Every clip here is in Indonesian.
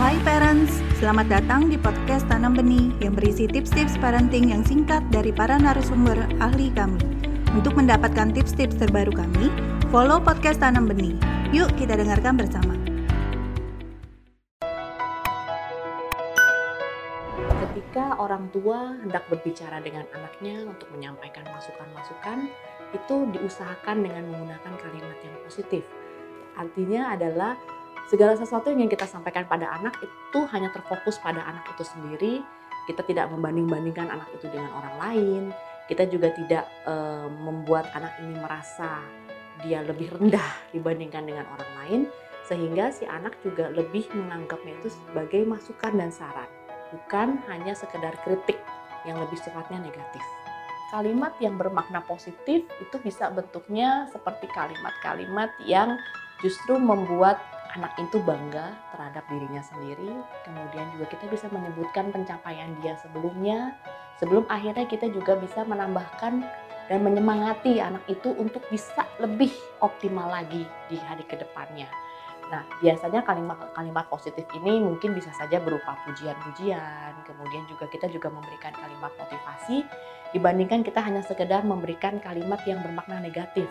Hai parents, selamat datang di podcast Tanam Benih yang berisi tips-tips parenting yang singkat dari para narasumber ahli kami. Untuk mendapatkan tips-tips terbaru kami, follow podcast Tanam Benih. Yuk kita dengarkan bersama. Ketika orang tua hendak berbicara dengan anaknya untuk menyampaikan masukan-masukan, itu diusahakan dengan menggunakan kalimat yang positif. Artinya adalah segala sesuatu yang ingin kita sampaikan pada anak itu hanya terfokus pada anak itu sendiri. Kita tidak membanding-bandingkan anak itu dengan orang lain. Kita juga tidak e, membuat anak ini merasa dia lebih rendah dibandingkan dengan orang lain, sehingga si anak juga lebih menganggapnya itu sebagai masukan dan saran bukan hanya sekedar kritik yang lebih sifatnya negatif. Kalimat yang bermakna positif itu bisa bentuknya seperti kalimat-kalimat yang justru membuat anak itu bangga terhadap dirinya sendiri. Kemudian juga kita bisa menyebutkan pencapaian dia sebelumnya. Sebelum akhirnya kita juga bisa menambahkan dan menyemangati anak itu untuk bisa lebih optimal lagi di hari ke depannya. Nah, biasanya kalimat-kalimat positif ini mungkin bisa saja berupa pujian-pujian, kemudian juga kita juga memberikan kalimat motivasi dibandingkan kita hanya sekedar memberikan kalimat yang bermakna negatif.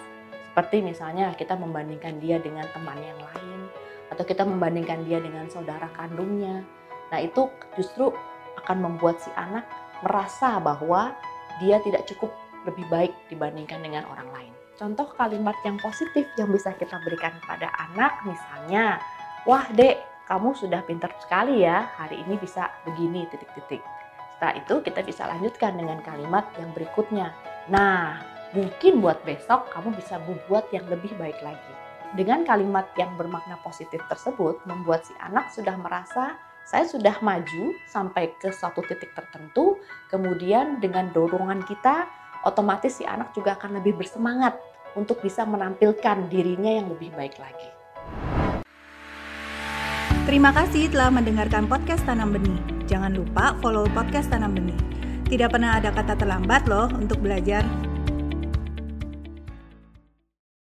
Seperti misalnya kita membandingkan dia dengan teman yang lain atau kita membandingkan dia dengan saudara kandungnya. Nah, itu justru akan membuat si anak merasa bahwa dia tidak cukup lebih baik dibandingkan dengan orang lain. Contoh kalimat yang positif yang bisa kita berikan kepada anak misalnya, wah dek, kamu sudah pintar sekali ya, hari ini bisa begini, titik-titik. Setelah itu kita bisa lanjutkan dengan kalimat yang berikutnya. Nah, mungkin buat besok kamu bisa membuat yang lebih baik lagi. Dengan kalimat yang bermakna positif tersebut, membuat si anak sudah merasa saya sudah maju sampai ke suatu titik tertentu, kemudian dengan dorongan kita, otomatis si anak juga akan lebih bersemangat untuk bisa menampilkan dirinya yang lebih baik lagi. Terima kasih telah mendengarkan podcast Tanam Benih. Jangan lupa follow podcast Tanam Benih. Tidak pernah ada kata terlambat loh untuk belajar.